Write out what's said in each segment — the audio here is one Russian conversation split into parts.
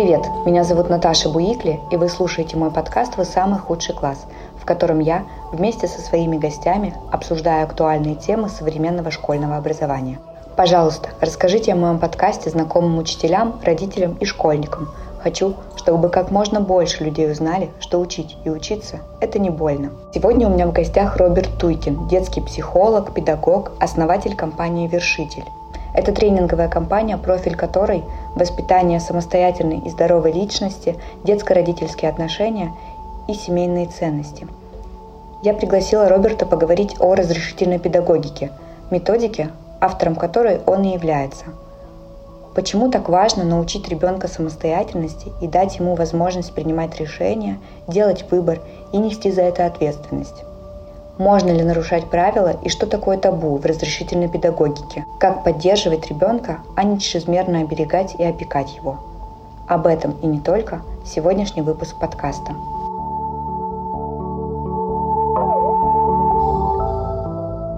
Привет, меня зовут Наташа Буикли, и вы слушаете мой подкаст «Вы самый худший класс», в котором я вместе со своими гостями обсуждаю актуальные темы современного школьного образования. Пожалуйста, расскажите о моем подкасте знакомым учителям, родителям и школьникам. Хочу, чтобы как можно больше людей узнали, что учить и учиться – это не больно. Сегодня у меня в гостях Роберт Туйкин, детский психолог, педагог, основатель компании «Вершитель». Это тренинговая компания, профиль которой – воспитание самостоятельной и здоровой личности, детско-родительские отношения и семейные ценности. Я пригласила Роберта поговорить о разрешительной педагогике, методике, автором которой он и является. Почему так важно научить ребенка самостоятельности и дать ему возможность принимать решения, делать выбор и нести за это ответственность? Можно ли нарушать правила и что такое табу в разрешительной педагогике? Как поддерживать ребенка, а не чрезмерно оберегать и опекать его? Об этом и не только сегодняшний выпуск подкаста.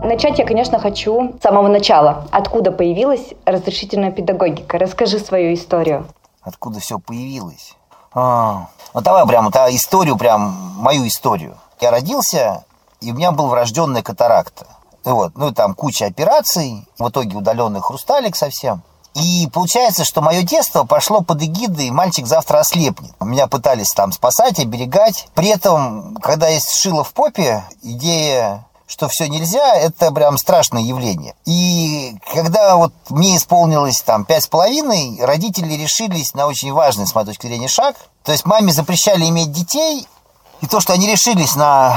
Начать я, конечно, хочу с самого начала. Откуда появилась разрешительная педагогика? Расскажи свою историю. Откуда все появилось? А, ну давай прям, историю, прям мою историю. Я родился и у меня был врожденная катаракта. Вот, ну и там куча операций, в итоге удаленный хрусталик совсем. И получается, что мое детство пошло под эгидой «мальчик завтра ослепнет». Меня пытались там спасать, оберегать. При этом, когда есть шило в попе, идея что все нельзя, это прям страшное явление. И когда вот мне исполнилось там пять с половиной, родители решились на очень важный, с моей точки зрения, шаг. То есть маме запрещали иметь детей, и то, что они решились на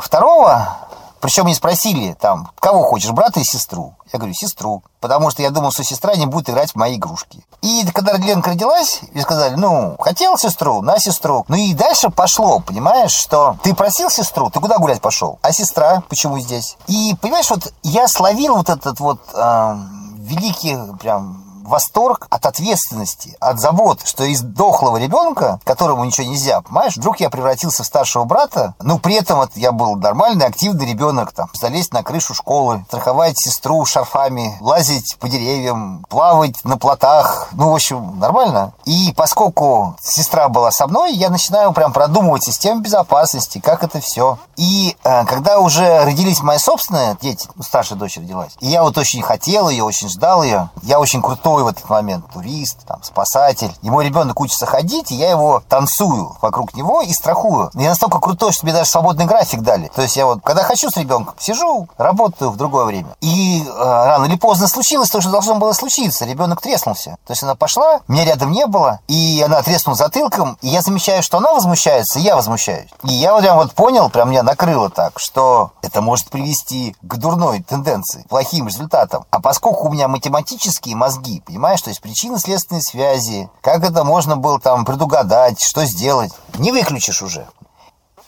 второго, причем не спросили, там, кого хочешь, брата и сестру. Я говорю, сестру. Потому что я думал, что сестра не будет играть в мои игрушки. И когда Ленка родилась, и сказали, ну, хотел сестру, на сестру. Ну и дальше пошло, понимаешь, что ты просил сестру, ты куда гулять пошел? А сестра почему здесь? И, понимаешь, вот я словил вот этот вот э, великий прям восторг от ответственности, от забот, что из дохлого ребенка, которому ничего нельзя, понимаешь, вдруг я превратился в старшего брата, ну, при этом вот, я был нормальный, активный ребенок, там, залезть на крышу школы, страховать сестру шарфами, лазить по деревьям, плавать на плотах, ну, в общем, нормально. И поскольку сестра была со мной, я начинаю прям продумывать систему безопасности, как это все. И э, когда уже родились мои собственные дети, ну, старшая дочь родилась, и я вот очень хотел ее, очень ждал ее, я очень крутой крутой в этот момент турист, там, спасатель. Мой ребенок учится ходить, и я его танцую вокруг него и страхую. Я настолько крутой, что мне даже свободный график дали. То есть я вот, когда хочу с ребенком, сижу, работаю в другое время. И э, рано или поздно случилось то, что должно было случиться. Ребенок треснулся. То есть она пошла, меня рядом не было, и она треснула затылком, и я замечаю, что она возмущается, и я возмущаюсь. И я вот прям вот понял, прям меня накрыло так, что это может привести к дурной тенденции, плохим результатам. А поскольку у меня математические мозги, понимаешь? То есть причинно-следственные связи, как это можно было там предугадать, что сделать. Не выключишь уже.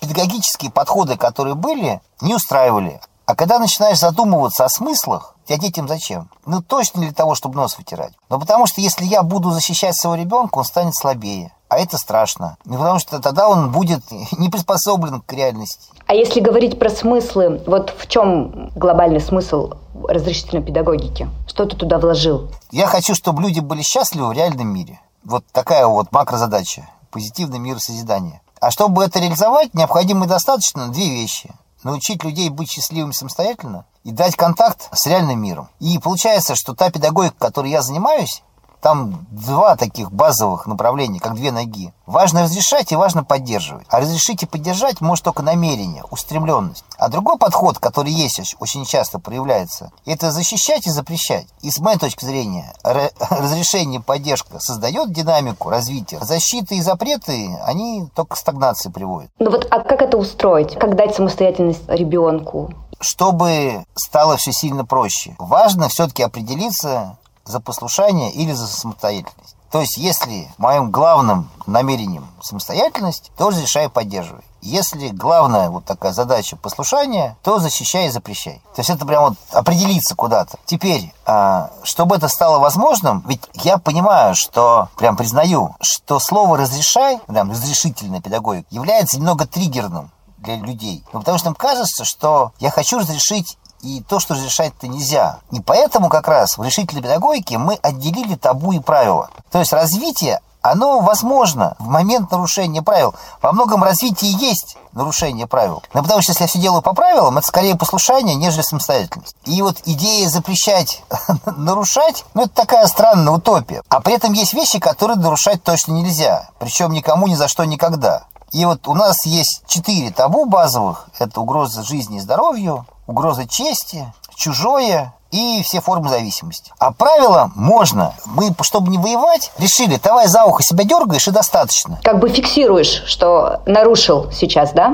Педагогические подходы, которые были, не устраивали. А когда начинаешь задумываться о смыслах, я детям зачем? Ну, точно для того, чтобы нос вытирать. Но потому что если я буду защищать своего ребенка, он станет слабее. А это страшно. Ну, потому что тогда он будет не приспособлен к реальности. А если говорить про смыслы, вот в чем глобальный смысл разрешительной педагогики? Что ты туда вложил? Я хочу, чтобы люди были счастливы в реальном мире. Вот такая вот макрозадача. Позитивный мир созидания. А чтобы это реализовать, необходимо достаточно две вещи. Научить людей быть счастливыми самостоятельно и дать контакт с реальным миром. И получается, что та педагогика, которой я занимаюсь, там два таких базовых направления, как две ноги. Важно разрешать и важно поддерживать. А разрешить и поддержать может только намерение, устремленность. А другой подход, который есть очень часто проявляется, это защищать и запрещать. И с моей точки зрения, разрешение и поддержка создает динамику развития. Защита и запреты, они только к стагнации приводят. Ну вот, а как это устроить? Как дать самостоятельность ребенку? Чтобы стало все сильно проще. Важно все-таки определиться, за послушание или за самостоятельность. То есть, если моим главным намерением самостоятельность, то разрешай поддерживай. Если главная вот такая задача послушания, то защищай и запрещай. То есть это прям вот определиться куда-то. Теперь, а, чтобы это стало возможным, ведь я понимаю, что, прям признаю, что слово «разрешай», прям разрешительная педагогика, является немного триггерным для людей. Ну, потому что им кажется, что я хочу разрешить и то, что разрешать-то нельзя. И поэтому как раз в решительной педагогике мы отделили табу и правила. То есть развитие оно возможно в момент нарушения правил. Во многом развитии есть нарушение правил. Но потому что если я все делаю по правилам, это скорее послушание, нежели самостоятельность. И вот идея запрещать нарушать, ну, это такая странная утопия. А при этом есть вещи, которые нарушать точно нельзя. Причем никому ни за что никогда. И вот у нас есть четыре табу базовых. Это угроза жизни и здоровью, угроза чести, чужое и все формы зависимости. А правила можно. Мы, чтобы не воевать, решили, давай за ухо себя дергаешь и достаточно. Как бы фиксируешь, что нарушил сейчас, да?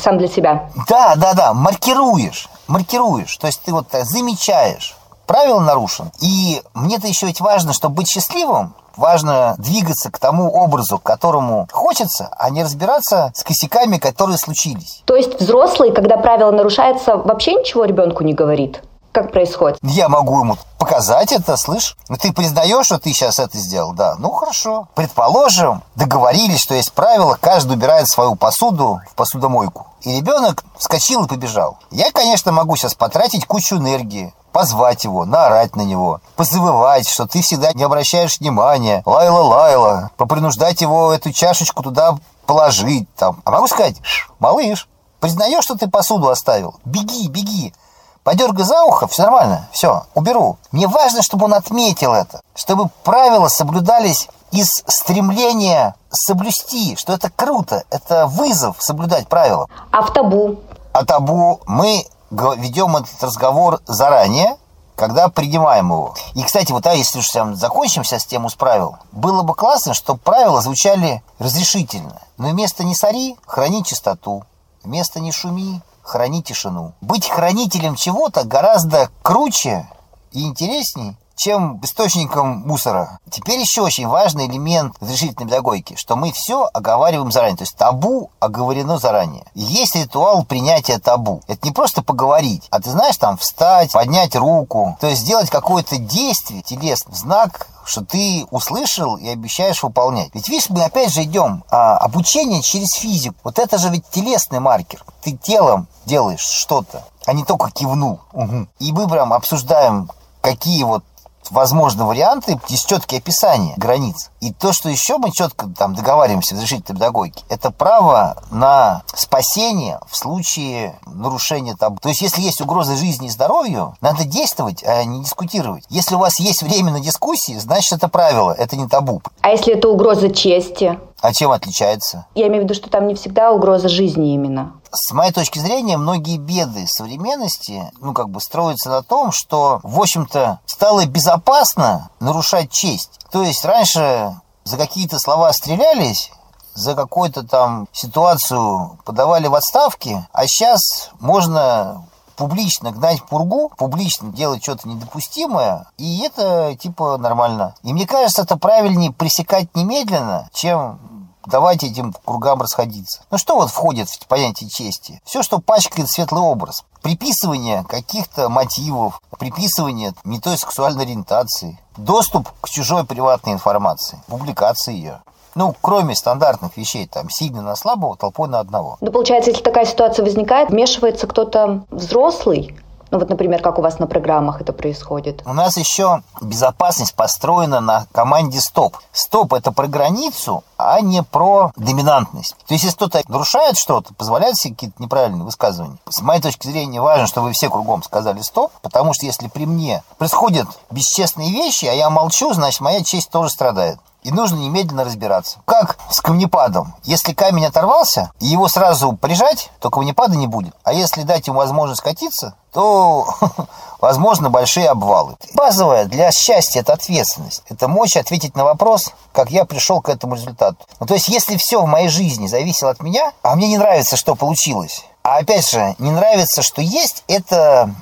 Сам для себя. Да, да, да. Маркируешь. Маркируешь. То есть ты вот замечаешь. Правило нарушен. И мне-то еще ведь важно, чтобы быть счастливым, важно двигаться к тому образу, к которому хочется, а не разбираться с косяками, которые случились. То есть взрослый, когда правило нарушается, вообще ничего ребенку не говорит? Как происходит? Я могу ему показать это, слышь? Ну, ты признаешь, что ты сейчас это сделал? Да. Ну, хорошо. Предположим, договорились, что есть правило, каждый убирает свою посуду в посудомойку. И ребенок вскочил и побежал. Я, конечно, могу сейчас потратить кучу энергии, позвать его, наорать на него, позавывать, что ты всегда не обращаешь внимания, лайла-лайла, попринуждать его эту чашечку туда положить там. А могу сказать, малыш, признаешь, что ты посуду оставил? Беги, беги. Подергай за ухо, все нормально, все, уберу. Мне важно, чтобы он отметил это, чтобы правила соблюдались из стремления соблюсти, что это круто, это вызов соблюдать правила. А в табу? А табу мы ведем этот разговор заранее, когда принимаем его. И, кстати, вот а если уж закончим сейчас тему с правил, было бы классно, чтобы правила звучали разрешительно. Но вместо «не сори» храни чистоту, вместо «не шуми» храни тишину. Быть хранителем чего-то гораздо круче и интересней, чем источником мусора. Теперь еще очень важный элемент разрешительной педагогики, что мы все оговариваем заранее. То есть табу оговорено заранее. есть ритуал принятия табу. Это не просто поговорить, а ты знаешь, там встать, поднять руку, то есть сделать какое-то действие телесное, знак что ты услышал и обещаешь выполнять. Ведь видишь, мы опять же идем а, обучение через физику. Вот это же ведь телесный маркер. Ты телом делаешь что-то, а не только кивнул. Угу. И мы прям обсуждаем, какие вот возможны варианты, есть четкие описания границ. И то, что еще мы четко там договариваемся в разрешительной педагогике, это право на спасение в случае нарушения табу. То есть, если есть угроза жизни и здоровью, надо действовать, а не дискутировать. Если у вас есть время на дискуссии, значит, это правило, это не табу. А если это угроза чести? А чем отличается? Я имею в виду, что там не всегда угроза жизни именно. С моей точки зрения, многие беды современности, ну, как бы строятся на том, что, в общем-то, стало безопасно нарушать честь. То есть раньше за какие-то слова стрелялись, за какую-то там ситуацию подавали в отставки, а сейчас можно публично гнать пургу, публично делать что-то недопустимое, и это типа нормально. И мне кажется, это правильнее пресекать немедленно, чем давайте этим кругам расходиться. Ну что вот входит в понятие чести? Все, что пачкает светлый образ. Приписывание каких-то мотивов, приписывание не той сексуальной ориентации, доступ к чужой приватной информации, публикация ее. Ну, кроме стандартных вещей, там, сильно на слабого, толпой на одного. Ну, получается, если такая ситуация возникает, вмешивается кто-то взрослый, ну вот, например, как у вас на программах это происходит? У нас еще безопасность построена на команде стоп. Стоп это про границу, а не про доминантность. То есть, если кто-то нарушает что-то, позволяет себе какие-то неправильные высказывания. С моей точки зрения, важно, чтобы вы все кругом сказали стоп, потому что если при мне происходят бесчестные вещи, а я молчу, значит, моя честь тоже страдает и нужно немедленно разбираться. Как с камнепадом? Если камень оторвался, и его сразу прижать, то камнепада не будет. А если дать ему возможность катиться, то возможно большие обвалы. Базовая для счастья – это ответственность. Это мощь ответить на вопрос, как я пришел к этому результату. Ну, то есть, если все в моей жизни зависело от меня, а мне не нравится, что получилось, а опять же, не нравится, что есть, это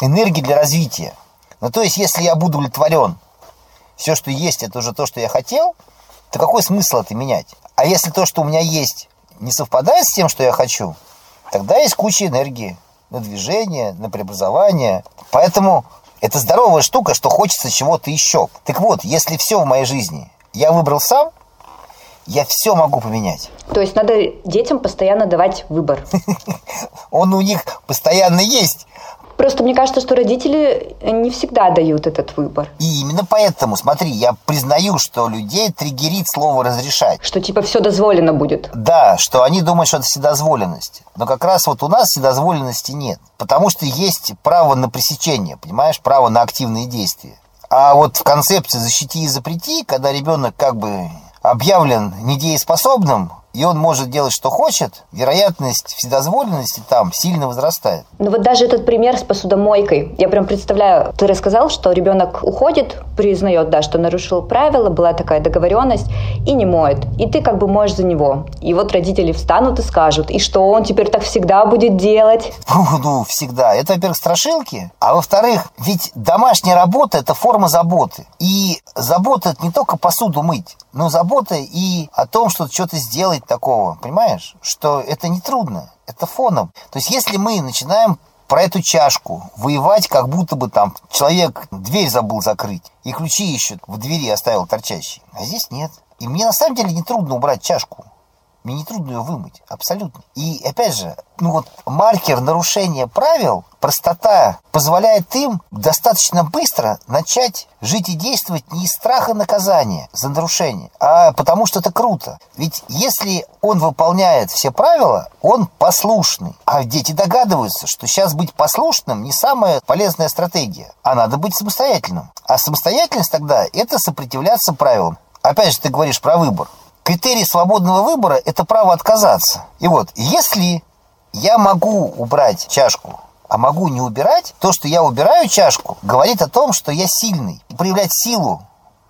энергия для развития. Ну, то есть, если я буду удовлетворен все, что есть, это уже то, что я хотел, то какой смысл это менять? А если то, что у меня есть, не совпадает с тем, что я хочу, тогда есть куча энергии на движение, на преобразование. Поэтому это здоровая штука, что хочется чего-то еще. Так вот, если все в моей жизни я выбрал сам, я все могу поменять. То есть надо детям постоянно давать выбор. Он у них постоянно есть. Просто мне кажется, что родители не всегда дают этот выбор. И именно поэтому, смотри, я признаю, что людей триггерит слово «разрешать». Что типа все дозволено будет. Да, что они думают, что это вседозволенность. Но как раз вот у нас вседозволенности нет. Потому что есть право на пресечение, понимаешь, право на активные действия. А вот в концепции «защити и запрети», когда ребенок как бы объявлен недееспособным, и он может делать, что хочет, вероятность вседозволенности там сильно возрастает. Ну вот даже этот пример с посудомойкой. Я прям представляю, ты рассказал, что ребенок уходит, признает, да, что нарушил правила, была такая договоренность, и не моет. И ты как бы моешь за него. И вот родители встанут и скажут, и что он теперь так всегда будет делать? Ну, всегда. Это, во-первых, страшилки, а во-вторых, ведь домашняя работа – это форма заботы. И забота – это не только посуду мыть, но забота и о том, что что-то сделать такого, понимаешь? Что это не трудно, это фоном. То есть если мы начинаем про эту чашку воевать, как будто бы там человек дверь забыл закрыть и ключи еще в двери оставил торчащие. А здесь нет. И мне на самом деле не трудно убрать чашку. Мне не трудно ее вымыть, абсолютно. И опять же, ну вот маркер нарушения правил, простота позволяет им достаточно быстро начать жить и действовать не из страха наказания за нарушение, а потому что это круто. Ведь если он выполняет все правила, он послушный. А дети догадываются, что сейчас быть послушным не самая полезная стратегия, а надо быть самостоятельным. А самостоятельность тогда – это сопротивляться правилам. Опять же, ты говоришь про выбор. Критерий свободного выбора – это право отказаться. И вот, если я могу убрать чашку, а могу не убирать, то, что я убираю чашку, говорит о том, что я сильный. И проявлять силу,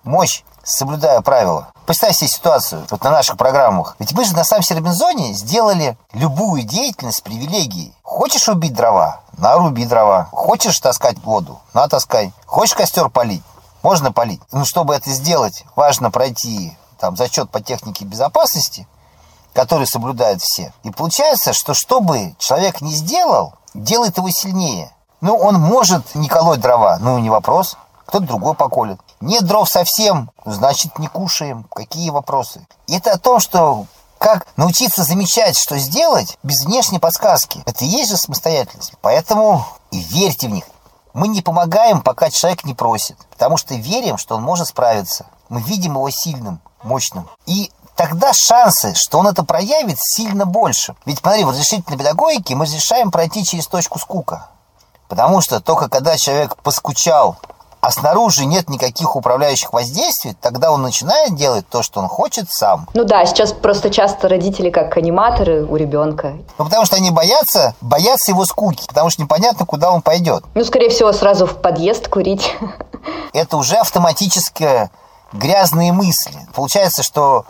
мощь, соблюдая правила. Представь себе ситуацию вот на наших программах. Ведь мы же на самом Робинзоне сделали любую деятельность привилегией. Хочешь убить дрова? Наруби дрова. Хочешь таскать воду? Натаскай. Хочешь костер полить? Можно полить. Но чтобы это сделать, важно пройти там зачет по технике безопасности, который соблюдают все. И получается, что что бы человек не сделал, делает его сильнее. Ну, он может не колоть дрова, ну, не вопрос. Кто-то другой поколет. Нет дров совсем, значит, не кушаем. Какие вопросы? И это о том, что как научиться замечать, что сделать без внешней подсказки. Это и есть же самостоятельность. Поэтому и верьте в них. Мы не помогаем, пока человек не просит. Потому что верим, что он может справиться. Мы видим его сильным мощным. И тогда шансы, что он это проявит, сильно больше. Ведь, смотри, в разрешительной педагогике мы разрешаем пройти через точку скука. Потому что только когда человек поскучал, а снаружи нет никаких управляющих воздействий, тогда он начинает делать то, что он хочет сам. Ну да, сейчас просто часто родители как аниматоры у ребенка. Ну потому что они боятся, боятся его скуки, потому что непонятно, куда он пойдет. Ну, скорее всего, сразу в подъезд курить. Это уже автоматическое грязные мысли. Получается, что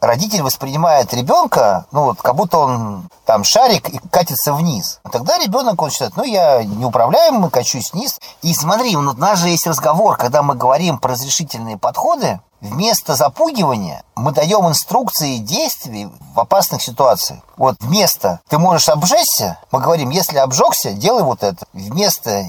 родитель воспринимает ребенка, ну вот, как будто он там шарик и катится вниз. Тогда ребенок, он считает, ну я неуправляемый, качусь вниз. И смотри, вот у нас же есть разговор, когда мы говорим про разрешительные подходы, вместо запугивания мы даем инструкции действий в опасных ситуациях. Вот вместо «ты можешь обжечься», мы говорим «если обжегся, делай вот это». Вместо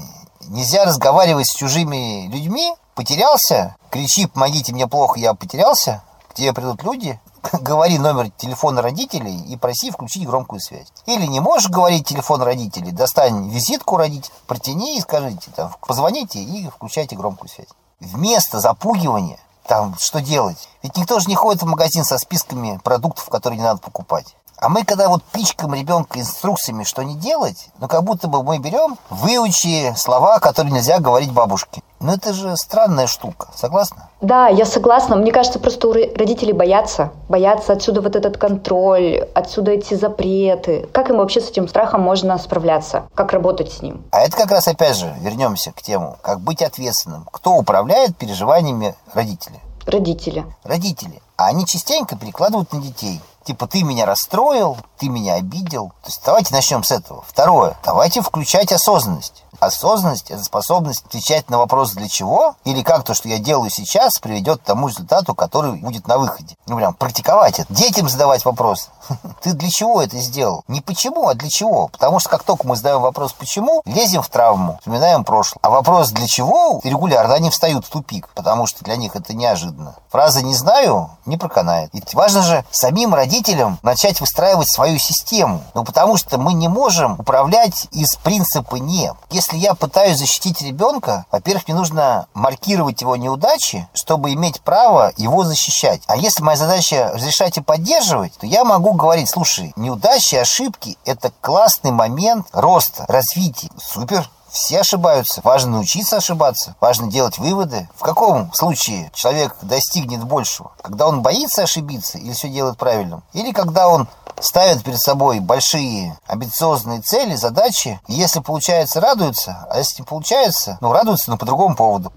«нельзя разговаривать с чужими людьми», потерялся, кричи, помогите, мне плохо, я потерялся, к тебе придут люди, говори номер телефона родителей и проси включить громкую связь. Или не можешь говорить телефон родителей, достань визитку родителей, протяни и скажите, там, позвоните и включайте громкую связь. Вместо запугивания, там, что делать? Ведь никто же не ходит в магазин со списками продуктов, которые не надо покупать. А мы, когда вот пичкаем ребенка инструкциями, что не делать, ну, как будто бы мы берем, выучи слова, которые нельзя говорить бабушке. Ну, это же странная штука. Согласна? Да, я согласна. Мне кажется, просто у родителей боятся. Боятся отсюда вот этот контроль, отсюда эти запреты. Как им вообще с этим страхом можно справляться? Как работать с ним? А это как раз, опять же, вернемся к тему, как быть ответственным. Кто управляет переживаниями родителей? Родители. Родители. А они частенько перекладывают на детей. Типа, ты меня расстроил, ты меня обидел. То есть давайте начнем с этого. Второе. Давайте включать осознанность. Осознанность – это способность отвечать на вопрос «для чего?» или как то, что я делаю сейчас, приведет к тому результату, который будет на выходе. Ну, прям практиковать это. Детям задавать вопрос. Ты для чего это сделал? Не почему, а для чего? Потому что как только мы задаем вопрос «почему?», лезем в травму, вспоминаем прошлое. А вопрос «для чего?» регулярно они встают в тупик, потому что для них это неожиданно. Фраза «не знаю» не проканает. Ведь важно же самим родителям начать выстраивать свою систему. Ну, потому что мы не можем управлять из принципа «не». Если я пытаюсь защитить ребенка, во-первых, мне нужно маркировать его неудачи, чтобы иметь право его защищать. А если моя задача разрешать и поддерживать, то я могу говорить, слушай, неудачи, ошибки – это классный момент роста, развития. Супер, все ошибаются. Важно научиться ошибаться. Важно делать выводы. В каком случае человек достигнет большего? Когда он боится ошибиться или все делает правильно? Или когда он ставит перед собой большие амбициозные цели, задачи, и если получается, радуется, а если не получается, ну, радуется, но по другому поводу.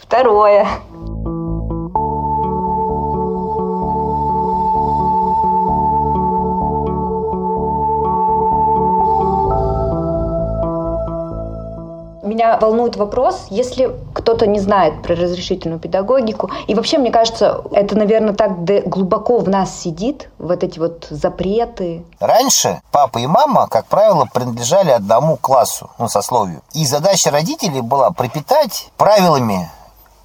Второе. Меня волнует вопрос, если кто-то не знает про разрешительную педагогику, и вообще, мне кажется, это, наверное, так глубоко в нас сидит, вот эти вот запреты. Раньше папа и мама, как правило, принадлежали одному классу, ну, сословию. И задача родителей была пропитать правилами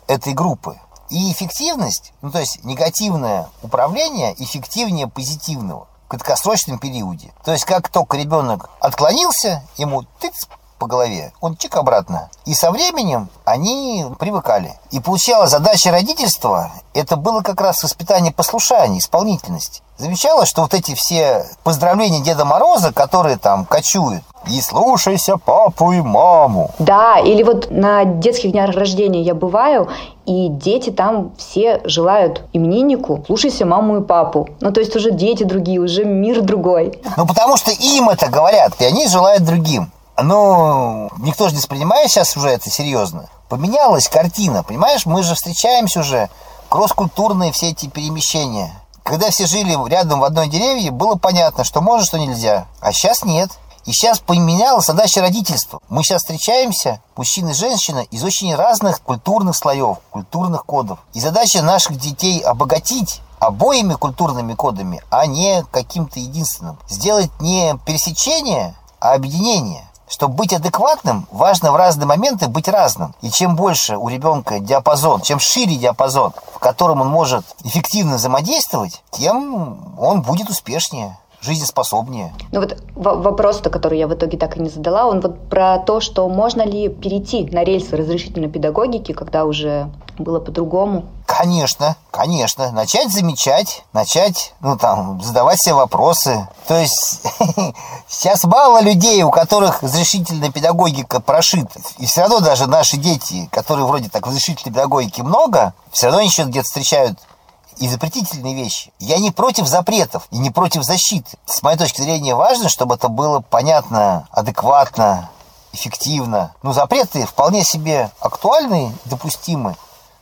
этой группы. И эффективность, ну, то есть негативное управление эффективнее позитивного в краткосрочном периоде. То есть, как только ребенок отклонился, ему тыц, по голове, он чик обратно. И со временем они привыкали. И получалась задача родительства, это было как раз воспитание послушания, исполнительности. Замечала, что вот эти все поздравления Деда Мороза, которые там кочуют, и слушайся папу и маму. Да, или вот на детских днях рождения я бываю, и дети там все желают имениннику «слушайся маму и папу». Ну, то есть уже дети другие, уже мир другой. Ну, потому что им это говорят, и они желают другим. Ну, никто же не воспринимает сейчас уже это серьезно. Поменялась картина, понимаешь? Мы же встречаемся уже, кросс-культурные все эти перемещения. Когда все жили рядом в одной деревне, было понятно, что можно, что нельзя. А сейчас нет. И сейчас поменялась задача родительства. Мы сейчас встречаемся, мужчина и женщина, из очень разных культурных слоев, культурных кодов. И задача наших детей обогатить обоими культурными кодами, а не каким-то единственным. Сделать не пересечение, а объединение. Чтобы быть адекватным, важно в разные моменты быть разным. И чем больше у ребенка диапазон, чем шире диапазон, в котором он может эффективно взаимодействовать, тем он будет успешнее жизнеспособнее. Ну вот вопрос-то, который я в итоге так и не задала, он вот про то, что можно ли перейти на рельсы разрешительной педагогики, когда уже было по-другому? Конечно, конечно. Начать замечать, начать, ну там, задавать себе вопросы. То есть сейчас мало людей, у которых разрешительная педагогика прошита. И все равно даже наши дети, которые вроде так разрешительной педагогики много, все равно еще где-то встречают и запретительные вещи. Я не против запретов и не против защиты. С моей точки зрения важно, чтобы это было понятно, адекватно, эффективно. Но запреты вполне себе актуальны, допустимы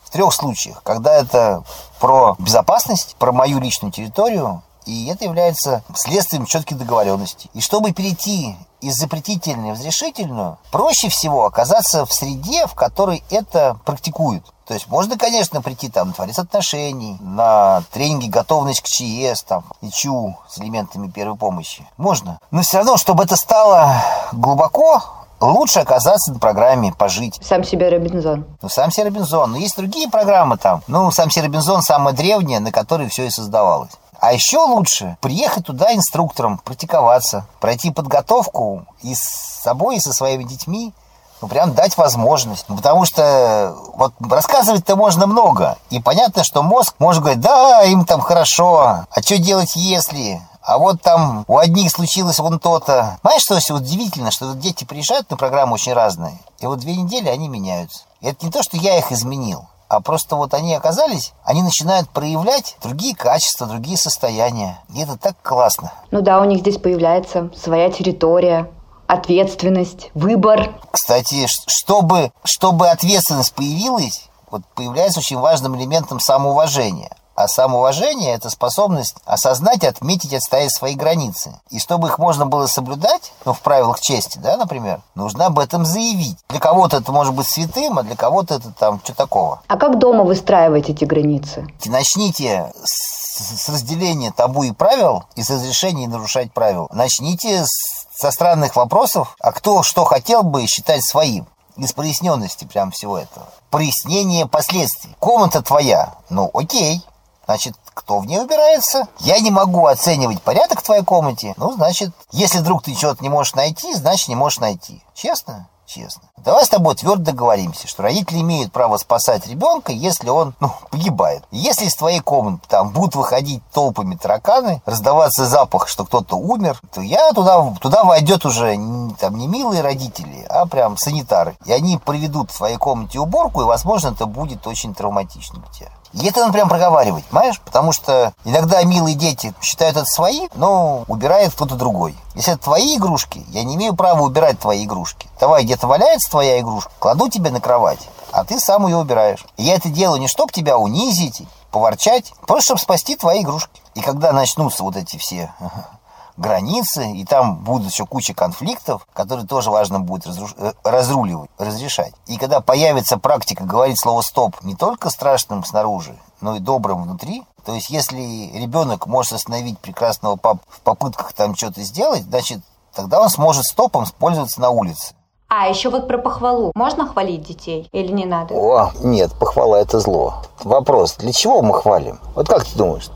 в трех случаях. Когда это про безопасность, про мою личную территорию, и это является следствием четких договоренностей. И чтобы перейти из запретительной в разрешительную, проще всего оказаться в среде, в которой это практикуют. То есть можно, конечно, прийти там на творец отношений, на тренинги готовность к ЧС, там, ИЧУ с элементами первой помощи. Можно. Но все равно, чтобы это стало глубоко, лучше оказаться на программе «Пожить». Сам себе Робинзон. Ну, сам себе Робинзон. Но есть другие программы там. Ну, сам себе Робинзон самая древняя, на которой все и создавалось. А еще лучше приехать туда инструктором, практиковаться, пройти подготовку и с собой, и со своими детьми, ну, прям дать возможность. Ну, потому что вот рассказывать-то можно много. И понятно, что мозг может говорить, да, им там хорошо, а что делать если? А вот там у одних случилось вон то-то. Знаешь, что удивительно, что дети приезжают на программу очень разные, и вот две недели они меняются. И это не то, что я их изменил а просто вот они оказались, они начинают проявлять другие качества, другие состояния. И это так классно. Ну да, у них здесь появляется своя территория, ответственность, выбор. Кстати, чтобы, чтобы ответственность появилась, вот появляется очень важным элементом самоуважения. А самоуважение – это способность осознать, отметить, отстоять свои границы. И чтобы их можно было соблюдать, ну, в правилах чести, да, например, нужно об этом заявить. Для кого-то это может быть святым, а для кого-то это там что такого. А как дома выстраивать эти границы? Начните с, с разделения табу и правил и с разрешения нарушать правил. Начните с, со странных вопросов, а кто что хотел бы считать своим из проясненности прям всего этого. Прояснение последствий. Комната твоя. Ну, окей. Значит, кто в ней убирается? Я не могу оценивать порядок в твоей комнате. Ну, значит, если вдруг ты чего-то не можешь найти, значит, не можешь найти. Честно? честно. Давай с тобой твердо договоримся, что родители имеют право спасать ребенка, если он, ну, погибает. Если из твоей комнаты там будут выходить толпами тараканы, раздаваться запах, что кто-то умер, то я туда, туда войдет уже там не милые родители, а прям санитары. И они проведут в твоей комнате уборку, и, возможно, это будет очень травматично для тебя. И это надо прям проговаривать, понимаешь? Потому что иногда милые дети считают это свои, но убирает кто-то другой. Если это твои игрушки, я не имею права убирать твои игрушки. Давай, где-то валяется твоя игрушка, кладу тебе на кровать, а ты сам ее убираешь. И я это делаю не чтобы тебя унизить, поворчать, просто чтобы спасти твои игрушки. И когда начнутся вот эти все границы, и там будут еще куча конфликтов, которые тоже важно будет разруш... Э, разруливать, разрешать. И когда появится практика говорить слово «стоп» не только страшным снаружи, но и добрым внутри, то есть если ребенок может остановить прекрасного пап в попытках там что-то сделать, значит, тогда он сможет стопом пользоваться на улице. А, еще вот про похвалу. Можно хвалить детей или не надо? О, нет, похвала это зло. Вопрос, для чего мы хвалим? Вот как ты думаешь,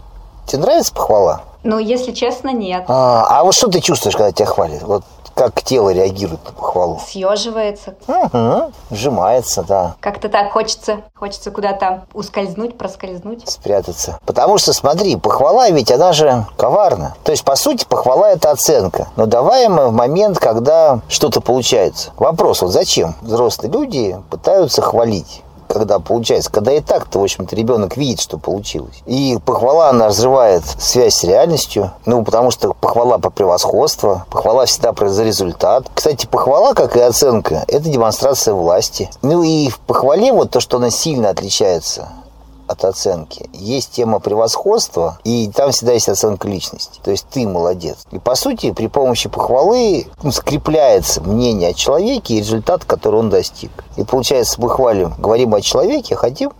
тебе нравится похвала? Ну, если честно, нет. А, а вот что ты чувствуешь, когда тебя хвалят? Вот как тело реагирует на похвалу? Съеживается. Угу, сжимается, да. Как-то так хочется, хочется куда-то ускользнуть, проскользнуть. Спрятаться. Потому что, смотри, похвала ведь она же коварна. То есть, по сути, похвала это оценка. Но даваемая в момент, когда что-то получается. Вопрос, вот зачем взрослые люди пытаются хвалить? Когда получается, когда и так-то, в общем-то, ребенок видит, что получилось. И похвала, она разрывает связь с реальностью, ну, потому что похвала по превосходству, похвала всегда за результат. Кстати, похвала, как и оценка, это демонстрация власти. Ну и в похвале вот то, что она сильно отличается от оценки. Есть тема превосходства, и там всегда есть оценка личности. То есть ты молодец. И по сути, при помощи похвалы ну, скрепляется мнение о человеке и результат, который он достиг. И получается, мы хвалим, говорим о человеке, а хотим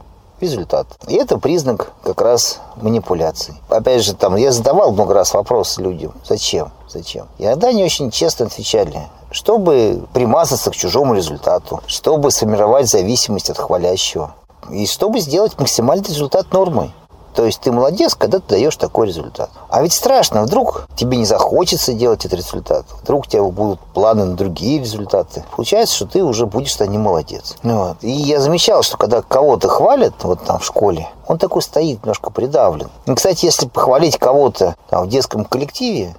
результат. И это признак как раз манипуляции. Опять же, там я задавал много раз вопрос людям, зачем, зачем. И иногда они очень честно отвечали, чтобы примазаться к чужому результату, чтобы сформировать зависимость от хвалящего и чтобы сделать максимальный результат нормой. То есть ты молодец, когда ты даешь такой результат. А ведь страшно, вдруг тебе не захочется делать этот результат. Вдруг у тебя будут планы на другие результаты. Получается, что ты уже будешь не молодец. Вот. И я замечал, что когда кого-то хвалят, вот там в школе, он такой стоит немножко придавлен. И, кстати, если похвалить кого-то там, в детском коллективе,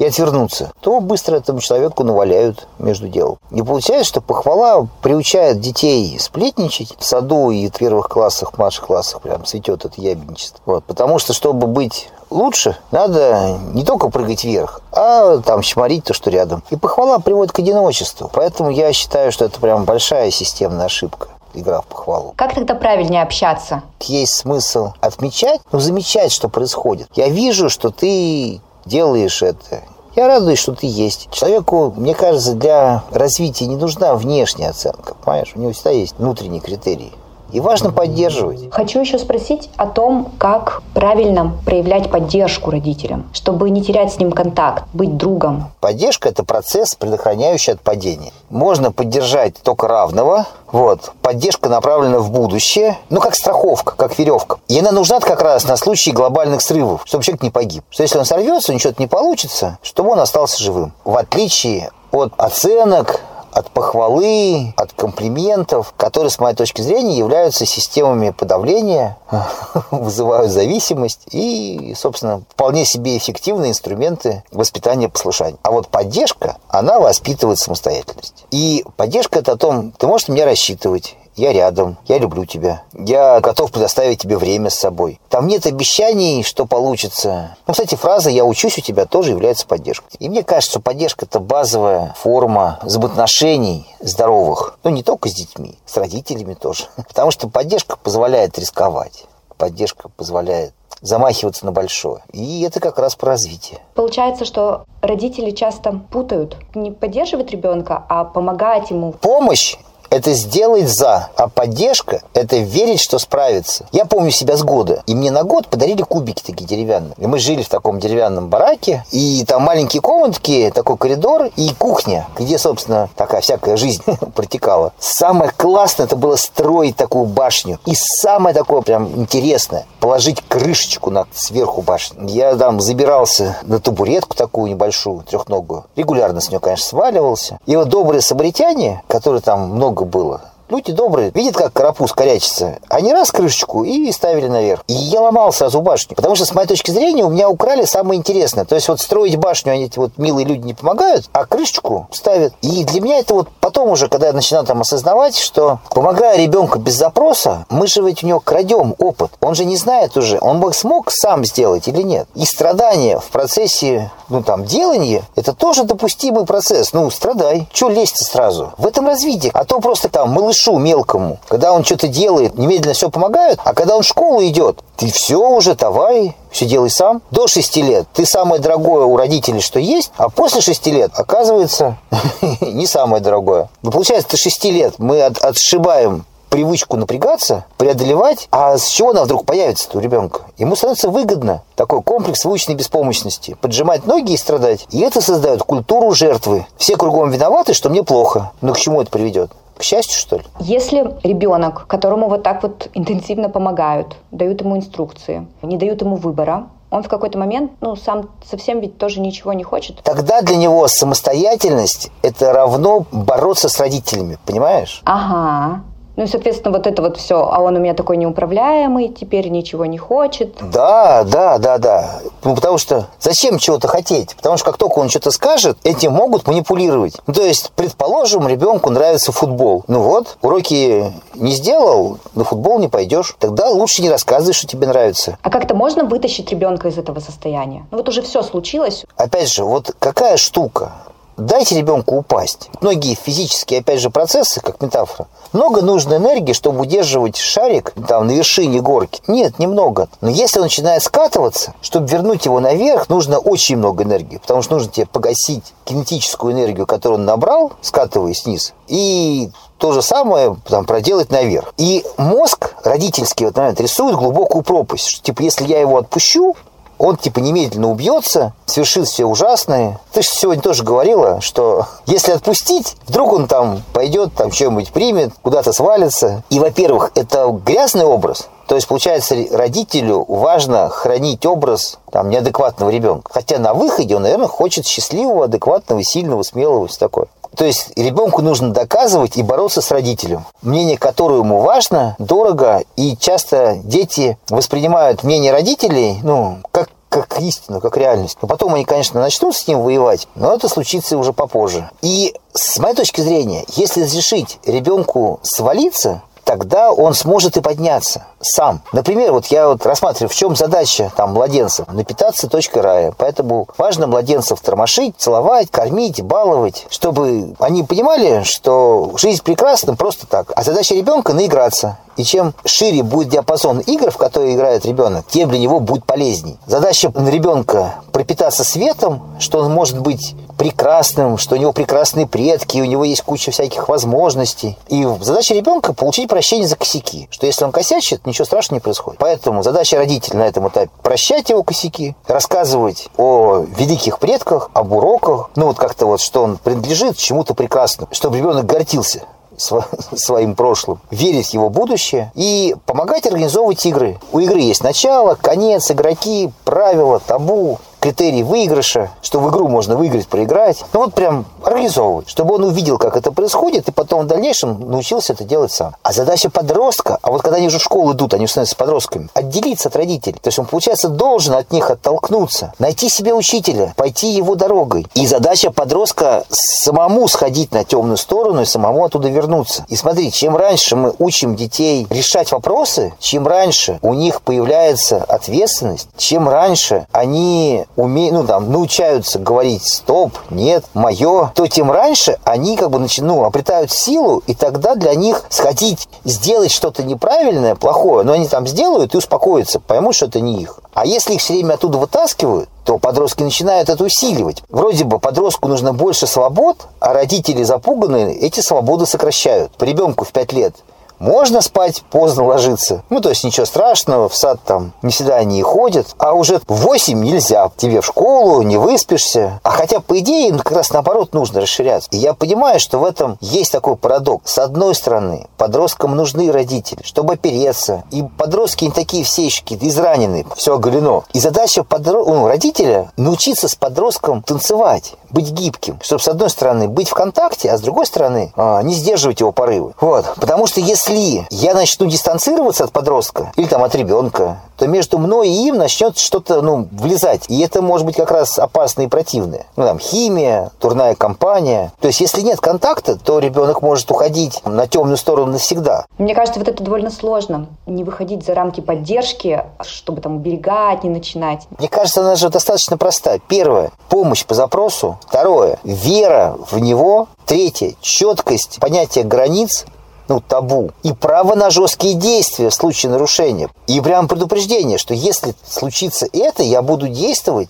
и отвернуться, то быстро этому человеку наваляют между делом. И получается, что похвала приучает детей сплетничать. В саду и в первых классах, в младших классах прям цветет это ябедничество. Вот. Потому что, чтобы быть лучше, надо не только прыгать вверх, а там чморить то, что рядом. И похвала приводит к одиночеству. Поэтому я считаю, что это прям большая системная ошибка игра в похвалу. Как тогда правильнее общаться? Есть смысл отмечать, но замечать, что происходит. Я вижу, что ты делаешь это. Я радуюсь, что ты есть. Человеку, мне кажется, для развития не нужна внешняя оценка. Понимаешь, у него всегда есть внутренние критерии. И важно поддерживать. Хочу еще спросить о том, как правильно проявлять поддержку родителям, чтобы не терять с ним контакт, быть другом. Поддержка – это процесс, предохраняющий от падения. Можно поддержать только равного. Вот. Поддержка направлена в будущее, ну, как страховка, как веревка. И она нужна как раз на случай глобальных срывов, чтобы человек не погиб. Что если он сорвется, ничего не получится, чтобы он остался живым. В отличие от оценок, от похвалы, от комплиментов, которые, с моей точки зрения, являются системами подавления, вызывают зависимость и, собственно, вполне себе эффективные инструменты воспитания послушания. А вот поддержка, она воспитывает самостоятельность. И поддержка это о том, ты можешь на меня рассчитывать, я рядом, я люблю тебя, я готов предоставить тебе время с собой. Там нет обещаний, что получится. Ну, кстати, фраза «я учусь у тебя» тоже является поддержкой. И мне кажется, что поддержка – это базовая форма взаимоотношений здоровых. Ну, не только с детьми, с родителями тоже. Потому что поддержка позволяет рисковать. Поддержка позволяет замахиваться на большое. И это как раз про развитие. Получается, что родители часто путают не поддерживать ребенка, а помогать ему. Помощь это сделать за, а поддержка – это верить, что справится. Я помню себя с года, и мне на год подарили кубики такие деревянные. И мы жили в таком деревянном бараке, и там маленькие комнатки, такой коридор и кухня, где, собственно, такая всякая жизнь протекала. Самое классное это было строить такую башню. И самое такое прям интересное – положить крышечку на сверху башни. Я там забирался на табуретку такую небольшую, трехногую. Регулярно с нее, конечно, сваливался. И вот добрые самаритяне, которые там много было, Люди добрые, видят, как карапуз корячится. Они раз крышечку и ставили наверх. И я ломал сразу башню. Потому что, с моей точки зрения, у меня украли самое интересное. То есть вот строить башню, они эти вот милые люди не помогают, а крышечку ставят. И для меня это вот потом уже, когда я начинал там осознавать, что помогая ребенку без запроса, мы же ведь у него крадем опыт. Он же не знает уже, он бы смог сам сделать или нет. И страдания в процессе, ну там, делания, это тоже допустимый процесс. Ну, страдай. Че лезть сразу? В этом развитии. А то просто там малыш малышу мелкому, когда он что-то делает, немедленно все помогают, а когда он в школу идет, ты все уже, давай, все делай сам. До 6 лет ты самое дорогое у родителей, что есть, а после 6 лет, оказывается, не самое дорогое. Ну, получается, до 6 лет мы от, отшибаем привычку напрягаться, преодолевать, а с чего она вдруг появится у ребенка? Ему становится выгодно такой комплекс выученной беспомощности, поджимать ноги и страдать. И это создает культуру жертвы. Все кругом виноваты, что мне плохо. Но к чему это приведет? К счастью, что ли? Если ребенок, которому вот так вот интенсивно помогают, дают ему инструкции, не дают ему выбора, он в какой-то момент, ну, сам совсем ведь тоже ничего не хочет. Тогда для него самостоятельность – это равно бороться с родителями, понимаешь? Ага. Ну и, соответственно, вот это вот все, а он у меня такой неуправляемый, теперь ничего не хочет. Да, да, да, да. Ну, потому что зачем чего-то хотеть? Потому что как только он что-то скажет, этим могут манипулировать. Ну, то есть, предположим, ребенку нравится футбол. Ну вот, уроки не сделал, на футбол не пойдешь. Тогда лучше не рассказывай, что тебе нравится. А как-то можно вытащить ребенка из этого состояния? Ну вот уже все случилось. Опять же, вот какая штука? Дайте ребенку упасть. Многие физические, опять же, процессы, как метафора, много нужно энергии, чтобы удерживать шарик там на вершине горки. Нет, немного. Но если он начинает скатываться, чтобы вернуть его наверх, нужно очень много энергии. Потому что нужно тебе погасить кинетическую энергию, которую он набрал, скатываясь вниз, и то же самое там, проделать наверх. И мозг родительский в этот момент рисует глубокую пропасть. Что, типа, если я его отпущу, он типа немедленно убьется, совершит все ужасное. Ты же сегодня тоже говорила, что если отпустить, вдруг он там пойдет, там что-нибудь примет, куда-то свалится. И, во-первых, это грязный образ, то есть, получается, родителю важно хранить образ там, неадекватного ребенка. Хотя на выходе он, наверное, хочет счастливого, адекватного, сильного, смелого, все такое. То есть ребенку нужно доказывать и бороться с родителем. Мнение, которое ему важно, дорого, и часто дети воспринимают мнение родителей, ну, как как истину, как реальность. Но потом они, конечно, начнут с ним воевать, но это случится уже попозже. И с моей точки зрения, если разрешить ребенку свалиться, тогда он сможет и подняться сам. Например, вот я вот рассматриваю, в чем задача там младенцев. Напитаться точкой рая. Поэтому важно младенцев тормошить, целовать, кормить, баловать, чтобы они понимали, что жизнь прекрасна просто так. А задача ребенка наиграться. И чем шире будет диапазон игр, в которые играет ребенок, тем для него будет полезней. Задача ребенка пропитаться светом, что он может быть прекрасным, что у него прекрасные предки, у него есть куча всяких возможностей. И задача ребенка получить прощение за косяки. Что если он косячит, ничего страшного не происходит. Поэтому задача родителя на этом этапе прощать его косяки, рассказывать о великих предках, об уроках, ну вот как-то вот, что он принадлежит чему-то прекрасному, чтобы ребенок гордился своим прошлым, верить в его будущее и помогать организовывать игры. У игры есть начало, конец, игроки, правила, табу, критерий выигрыша, что в игру можно выиграть, проиграть. Ну вот прям организовывать, чтобы он увидел, как это происходит, и потом в дальнейшем научился это делать сам. А задача подростка, а вот когда они уже в школу идут, они становятся подростками, отделиться от родителей. То есть он, получается, должен от них оттолкнуться, найти себе учителя, пойти его дорогой. И задача подростка самому сходить на темную сторону и самому оттуда вернуться. И смотри, чем раньше мы учим детей решать вопросы, чем раньше у них появляется ответственность, чем раньше они умеют, ну там, научаются говорить стоп, нет, мое, то тем раньше они как бы начинают, ну, обретают силу, и тогда для них сходить, сделать что-то неправильное, плохое, но они там сделают и успокоятся, поймут, что это не их. А если их все время оттуда вытаскивают, то подростки начинают это усиливать. Вроде бы подростку нужно больше свобод, а родители запуганные эти свободы сокращают. Ребенку в 5 лет можно спать, поздно ложиться. Ну, то есть ничего страшного, в сад там не всегда и ходят. А уже в 8 нельзя. Тебе в школу, не выспишься. А хотя, по идее, как раз наоборот нужно расширяться. И я понимаю, что в этом есть такой парадокс. С одной стороны, подросткам нужны родители, чтобы опереться. И подростки не такие все еще израненные, все оголено. И задача подро... ну, родителя научиться с подростком танцевать, быть гибким. Чтобы, с одной стороны, быть в контакте, а с другой стороны, а, не сдерживать его порывы. Вот. Потому что если если я начну дистанцироваться от подростка или там от ребенка, то между мной и им начнет что-то ну, влезать. И это может быть как раз опасно и противное. Ну, там, химия, турная компания. То есть, если нет контакта, то ребенок может уходить на темную сторону навсегда. Мне кажется, вот это довольно сложно. Не выходить за рамки поддержки, чтобы там уберегать, не начинать. Мне кажется, она же достаточно проста. Первое – помощь по запросу. Второе – вера в него. Третье – четкость понятия границ ну, табу. И право на жесткие действия в случае нарушения. И прям предупреждение, что если случится это, я буду действовать,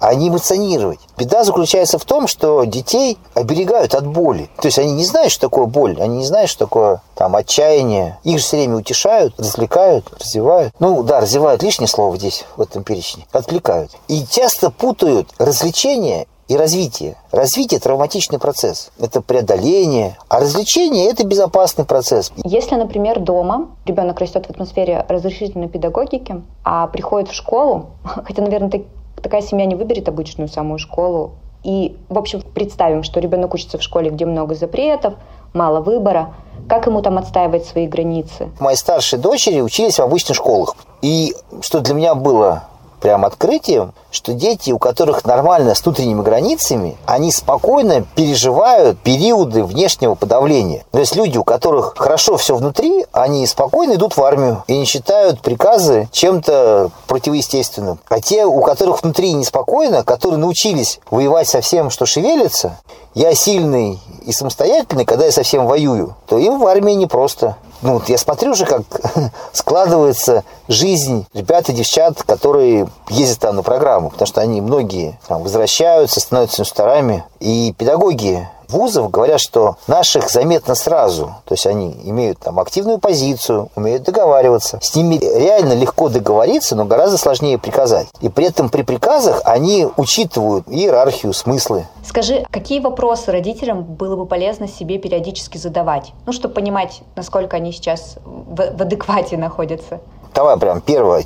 а не эмоционировать. Беда заключается в том, что детей оберегают от боли. То есть они не знают, что такое боль, они не знают, что такое там отчаяние. Их же все время утешают, развлекают, развивают. Ну да, развивают лишнее слово здесь, в этом перечне. Отвлекают. И часто путают развлечение и развитие. Развитие – травматичный процесс. Это преодоление. А развлечение – это безопасный процесс. Если, например, дома ребенок растет в атмосфере разрешительной педагогики, а приходит в школу, хотя, наверное, так, такая семья не выберет обычную самую школу, и, в общем, представим, что ребенок учится в школе, где много запретов, мало выбора, как ему там отстаивать свои границы? Мои старшие дочери учились в обычных школах. И что для меня было прям открытием, что дети, у которых нормально с внутренними границами, они спокойно переживают периоды внешнего подавления. То есть люди, у которых хорошо все внутри, они спокойно идут в армию и не считают приказы чем-то противоестественным. А те, у которых внутри неспокойно, которые научились воевать со всем, что шевелится, я сильный и самостоятельный, когда я совсем воюю, то им в армии непросто ну, вот я смотрю уже, как складывается жизнь ребят и девчат, которые ездят там на программу, потому что они многие там, возвращаются, становятся инструкторами. И педагоги вузов говорят, что наших заметно сразу. То есть они имеют там активную позицию, умеют договариваться. С ними реально легко договориться, но гораздо сложнее приказать. И при этом при приказах они учитывают иерархию, смыслы. Скажи, какие вопросы родителям было бы полезно себе периодически задавать? Ну, чтобы понимать, насколько они сейчас в, в адеквате находятся. Давай прям первое.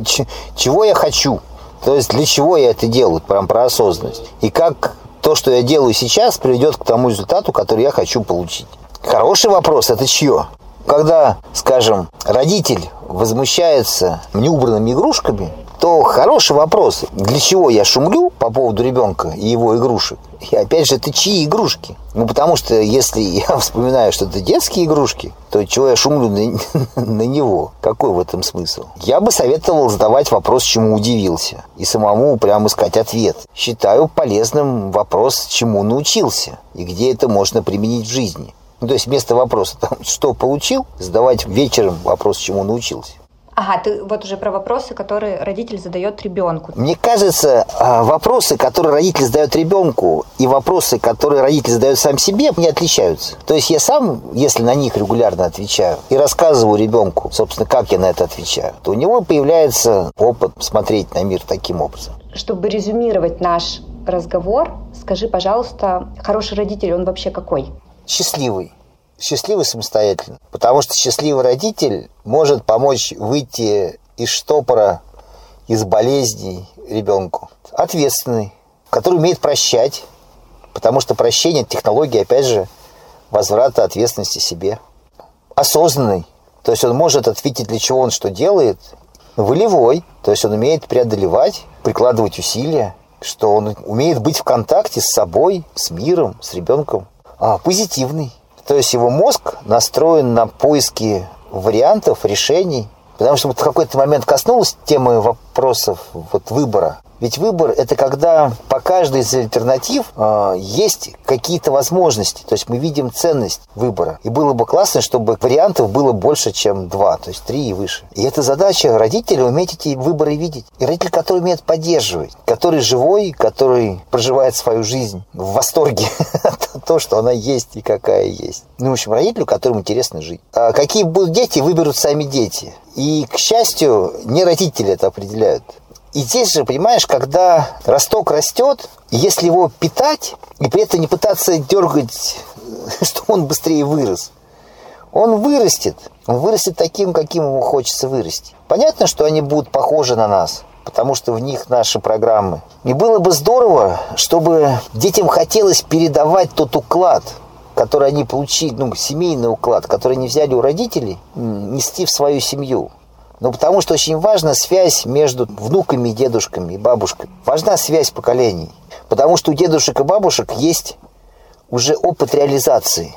Чего я хочу? То есть для чего я это делаю? Прям про осознанность. И как то, что я делаю сейчас, приведет к тому результату, который я хочу получить. Хороший вопрос, это чье? Когда, скажем, родитель возмущается неубранными игрушками, то хороший вопрос, для чего я шумлю по поводу ребенка и его игрушек. И опять же, это чьи игрушки? Ну, потому что если я вспоминаю, что это детские игрушки, то чего я шумлю на, на него? Какой в этом смысл? Я бы советовал задавать вопрос, чему удивился. И самому прямо искать ответ. Считаю полезным вопрос, чему научился. И где это можно применить в жизни. Ну, то есть вместо вопроса, там, что получил, задавать вечером вопрос, чему научился. Ага, ты вот уже про вопросы, которые родитель задает ребенку. Мне кажется, а, вопросы, которые родитель задает ребенку, и вопросы, которые родитель задает сам себе, не отличаются. То есть я сам, если на них регулярно отвечаю и рассказываю ребенку, собственно, как я на это отвечаю, то у него появляется опыт смотреть на мир таким образом. Чтобы резюмировать наш разговор, скажи, пожалуйста, хороший родитель, он вообще какой? Счастливый счастливый самостоятельно. Потому что счастливый родитель может помочь выйти из штопора, из болезней ребенку. Ответственный, который умеет прощать, потому что прощение – технология, опять же, возврата ответственности себе. Осознанный, то есть он может ответить, для чего он что делает. Волевой, то есть он умеет преодолевать, прикладывать усилия, что он умеет быть в контакте с собой, с миром, с ребенком. А, позитивный, то есть его мозг настроен на поиски вариантов, решений. Потому что вот в какой-то момент коснулась темы вопросов вот, выбора. Ведь выбор – это когда по каждой из альтернатив э, есть какие-то возможности. То есть мы видим ценность выбора. И было бы классно, чтобы вариантов было больше, чем два, то есть три и выше. И это задача родителя – уметь эти выборы видеть. И родитель, который умеет поддерживать, который живой, который проживает свою жизнь в восторге от того, что она есть и какая есть. Ну, в общем, родителю, которому интересно жить. А какие будут дети, выберут сами дети. И, к счастью, не родители это определяют. И здесь же, понимаешь, когда росток растет, если его питать и при этом не пытаться дергать, чтобы он быстрее вырос, он вырастет. Он вырастет таким, каким ему хочется вырасти. Понятно, что они будут похожи на нас, потому что в них наши программы. И было бы здорово, чтобы детям хотелось передавать тот уклад, который они получили, ну, семейный уклад, который они взяли у родителей, нести в свою семью. Ну, потому что очень важна связь между внуками, дедушками и бабушками. Важна связь поколений. Потому что у дедушек и бабушек есть уже опыт реализации,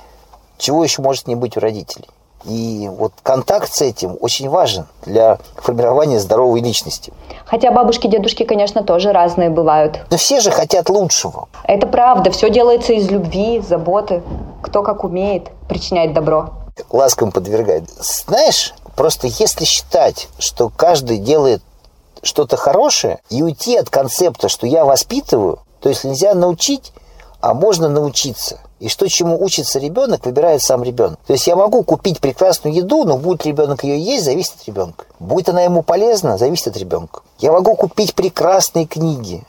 чего еще может не быть у родителей. И вот контакт с этим очень важен для формирования здоровой личности. Хотя бабушки и дедушки, конечно, тоже разные бывают. Но все же хотят лучшего. Это правда. Все делается из любви, заботы. Кто как умеет причинять добро. Ласком подвергает. Знаешь, Просто если считать, что каждый делает что-то хорошее, и уйти от концепта, что я воспитываю, то есть нельзя научить, а можно научиться. И что чему учится ребенок, выбирает сам ребенок. То есть я могу купить прекрасную еду, но будет ребенок ее есть, зависит от ребенка. Будет она ему полезна, зависит от ребенка. Я могу купить прекрасные книги,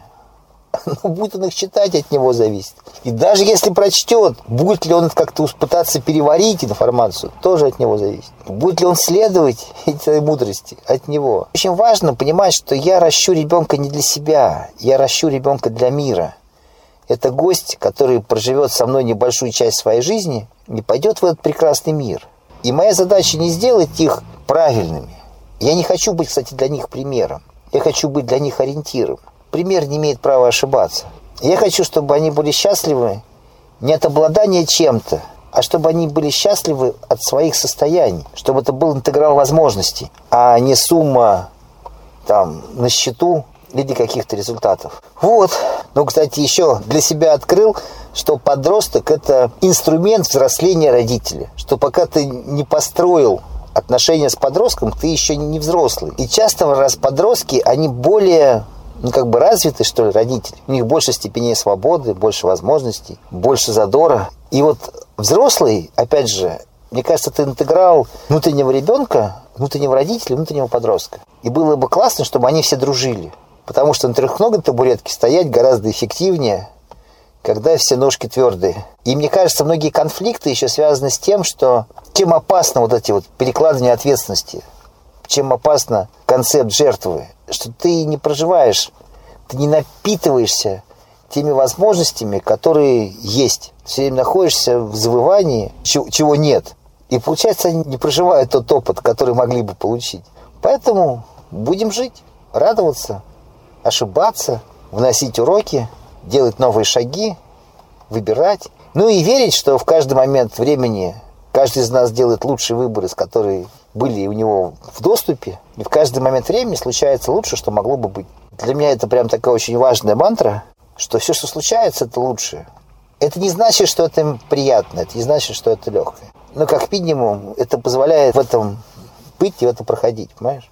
но будет он их читать, от него зависит. И даже если прочтет, будет ли он как-то пытаться переварить информацию, тоже от него зависит. Будет ли он следовать этой мудрости, от него. Очень важно понимать, что я ращу ребенка не для себя, я ращу ребенка для мира. Это гость, который проживет со мной небольшую часть своей жизни и пойдет в этот прекрасный мир. И моя задача не сделать их правильными. Я не хочу быть, кстати, для них примером. Я хочу быть для них ориентиром пример не имеет права ошибаться. Я хочу, чтобы они были счастливы не от обладания чем-то, а чтобы они были счастливы от своих состояний, чтобы это был интеграл возможностей, а не сумма там на счету или каких-то результатов. Вот. Ну, кстати, еще для себя открыл, что подросток – это инструмент взросления родителя. Что пока ты не построил отношения с подростком, ты еще не взрослый. И часто раз подростки, они более ну, как бы развиты, что ли, родители. У них больше степеней свободы, больше возможностей, больше задора. И вот взрослый, опять же, мне кажется, это интеграл внутреннего ребенка, внутреннего родителя, внутреннего подростка. И было бы классно, чтобы они все дружили. Потому что на трехногой табуретке стоять гораздо эффективнее, когда все ножки твердые. И мне кажется, многие конфликты еще связаны с тем, что чем опасно вот эти вот перекладывания ответственности, чем опасно концепт жертвы что ты не проживаешь, ты не напитываешься теми возможностями, которые есть. Все время находишься в завывании, чего нет. И получается, они не проживают тот опыт, который могли бы получить. Поэтому будем жить, радоваться, ошибаться, вносить уроки, делать новые шаги, выбирать. Ну и верить, что в каждый момент времени каждый из нас делает лучший выбор, из которых были у него в доступе, и в каждый момент времени случается лучше, что могло бы быть. Для меня это прям такая очень важная мантра, что все, что случается, это лучше. Это не значит, что это приятно, это не значит, что это легкое. Но как минимум это позволяет в этом быть и в это проходить, понимаешь?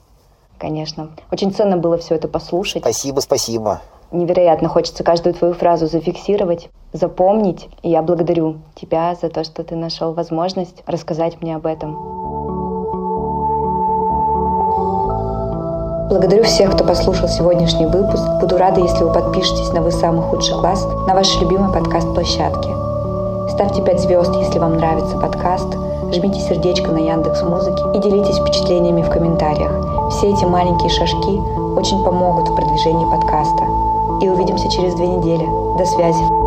Конечно. Очень ценно было все это послушать. Спасибо, спасибо. Невероятно хочется каждую твою фразу зафиксировать, запомнить. И я благодарю тебя за то, что ты нашел возможность рассказать мне об этом. Благодарю всех, кто послушал сегодняшний выпуск. Буду рада, если вы подпишетесь на «Вы самый худший класс» на вашей любимой подкаст-площадке. Ставьте 5 звезд, если вам нравится подкаст, жмите сердечко на Яндекс Музыке и делитесь впечатлениями в комментариях. Все эти маленькие шажки очень помогут в продвижении подкаста. И увидимся через две недели. До связи.